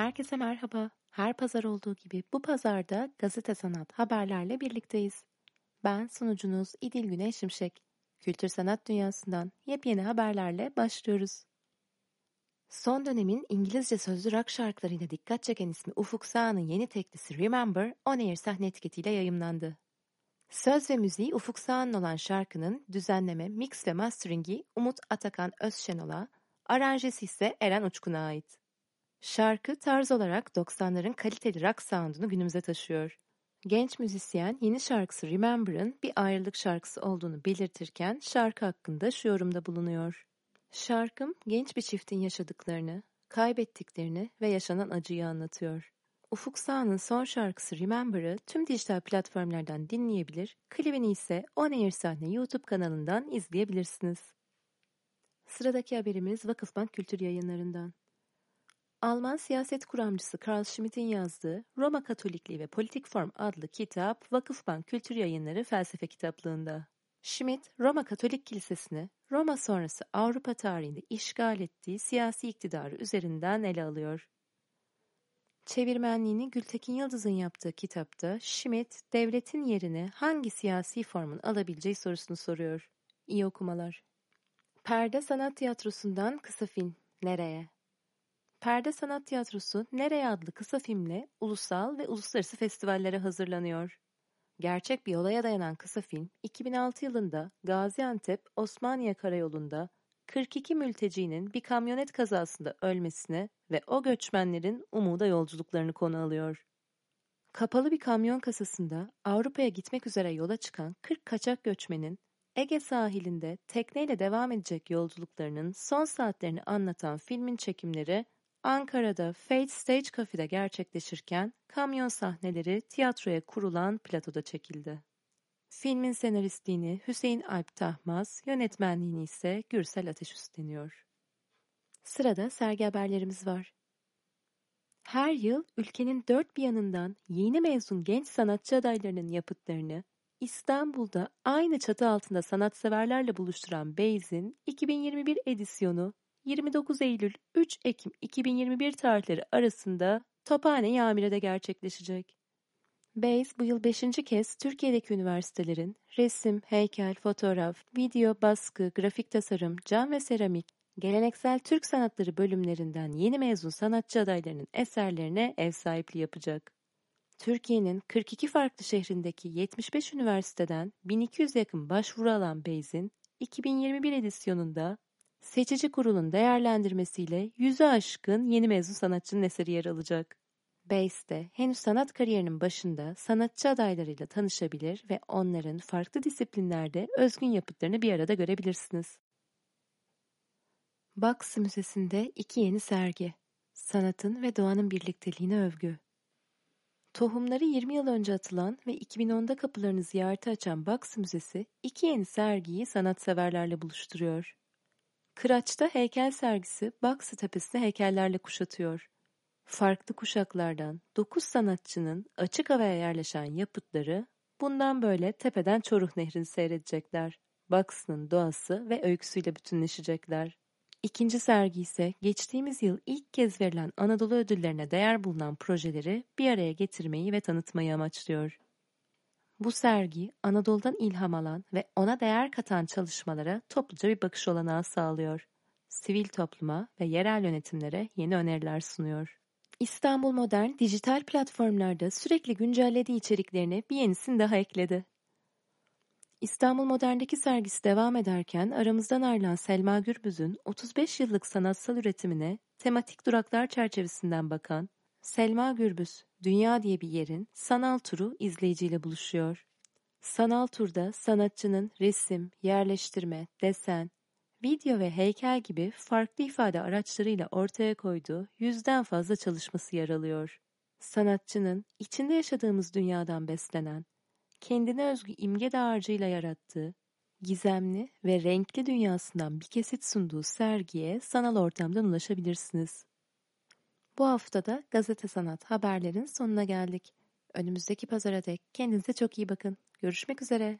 Herkese merhaba. Her pazar olduğu gibi bu pazarda gazete sanat haberlerle birlikteyiz. Ben sunucunuz İdil Güneş Şimşek. Kültür sanat dünyasından yepyeni haberlerle başlıyoruz. Son dönemin İngilizce sözlü rock şarkılarıyla dikkat çeken ismi Ufuk Sağ'ın yeni teklisi Remember On Air sahne etiketiyle yayımlandı. Söz ve müziği Ufuk Sağ'ın olan şarkının düzenleme, mix ve masteringi Umut Atakan Özşenol'a, aranjesi ise Eren Uçkun'a ait. Şarkı tarz olarak 90'ların kaliteli rock sound'unu günümüze taşıyor. Genç müzisyen yeni şarkısı Remember'ın bir ayrılık şarkısı olduğunu belirtirken şarkı hakkında şu yorumda bulunuyor. Şarkım genç bir çiftin yaşadıklarını, kaybettiklerini ve yaşanan acıyı anlatıyor. Ufuk Sağ'ın son şarkısı Remember'ı tüm dijital platformlardan dinleyebilir, klibini ise On Air Sahne YouTube kanalından izleyebilirsiniz. Sıradaki haberimiz Vakıfbank Kültür Yayınlarından. Alman siyaset kuramcısı Karl Schmitt'in yazdığı Roma Katolikliği ve Politik Form adlı kitap Vakıfbank Kültür Yayınları felsefe kitaplığında. Schmitt, Roma Katolik Kilisesi'ni Roma sonrası Avrupa tarihinde işgal ettiği siyasi iktidarı üzerinden ele alıyor. Çevirmenliğini Gültekin Yıldız'ın yaptığı kitapta Schmitt, devletin yerini hangi siyasi formun alabileceği sorusunu soruyor. İyi okumalar. Perde Sanat Tiyatrosu'ndan kısa film Nereye? Perde Sanat Tiyatrosu Nereye adlı kısa filmle ulusal ve uluslararası festivallere hazırlanıyor. Gerçek bir olaya dayanan kısa film 2006 yılında Gaziantep Osmaniye Karayolu'nda 42 mültecinin bir kamyonet kazasında ölmesine ve o göçmenlerin umuda yolculuklarını konu alıyor. Kapalı bir kamyon kasasında Avrupa'ya gitmek üzere yola çıkan 40 kaçak göçmenin Ege sahilinde tekneyle devam edecek yolculuklarının son saatlerini anlatan filmin çekimleri Ankara'da Fate Stage Cafe'de gerçekleşirken kamyon sahneleri tiyatroya kurulan platoda çekildi. Filmin senaristliğini Hüseyin Alp Tahmaz, yönetmenliğini ise Gürsel Ateş üstleniyor. Sırada sergi haberlerimiz var. Her yıl ülkenin dört bir yanından yeni mezun genç sanatçı adaylarının yapıtlarını İstanbul'da aynı çatı altında sanatseverlerle buluşturan Beyz'in 2021 edisyonu 29 Eylül 3 Ekim 2021 tarihleri arasında Tophane Yamire'de gerçekleşecek. Base bu yıl 5. kez Türkiye'deki üniversitelerin resim, heykel, fotoğraf, video, baskı, grafik tasarım, cam ve seramik, geleneksel Türk sanatları bölümlerinden yeni mezun sanatçı adaylarının eserlerine ev sahipliği yapacak. Türkiye'nin 42 farklı şehrindeki 75 üniversiteden 1200 yakın başvuru alan Beyz'in 2021 edisyonunda Seçici kurulun değerlendirmesiyle yüzü aşkın yeni mezun sanatçının eseri yer alacak. Base'de henüz sanat kariyerinin başında sanatçı adaylarıyla tanışabilir ve onların farklı disiplinlerde özgün yapıtlarını bir arada görebilirsiniz. Box Müzesi'nde iki yeni sergi. Sanatın ve doğanın birlikteliğine övgü. Tohumları 20 yıl önce atılan ve 2010'da kapılarını ziyarete açan Box Müzesi iki yeni sergiyi sanatseverlerle buluşturuyor. Kıraç'ta heykel sergisi Baksı tepesini heykellerle kuşatıyor. Farklı kuşaklardan dokuz sanatçının açık havaya yerleşen yapıtları bundan böyle tepeden Çoruh Nehri'ni seyredecekler. Baksı'nın doğası ve öyküsüyle bütünleşecekler. İkinci sergi ise geçtiğimiz yıl ilk kez verilen Anadolu ödüllerine değer bulunan projeleri bir araya getirmeyi ve tanıtmayı amaçlıyor. Bu sergi Anadolu'dan ilham alan ve ona değer katan çalışmalara topluca bir bakış olanağı sağlıyor. Sivil topluma ve yerel yönetimlere yeni öneriler sunuyor. İstanbul Modern dijital platformlarda sürekli güncellediği içeriklerini bir yenisini daha ekledi. İstanbul Modern'deki sergisi devam ederken aramızdan ayrılan Selma Gürbüz'ün 35 yıllık sanatsal üretimine tematik duraklar çerçevesinden bakan Selma Gürbüz, Dünya diye bir yerin sanal turu izleyiciyle buluşuyor. Sanal turda sanatçının resim, yerleştirme, desen, video ve heykel gibi farklı ifade araçlarıyla ortaya koyduğu yüzden fazla çalışması yer alıyor. Sanatçının içinde yaşadığımız dünyadan beslenen, kendine özgü imge dağarcığıyla yarattığı, gizemli ve renkli dünyasından bir kesit sunduğu sergiye sanal ortamdan ulaşabilirsiniz. Bu haftada Gazete Sanat haberlerin sonuna geldik. Önümüzdeki pazara dek kendinize çok iyi bakın. Görüşmek üzere.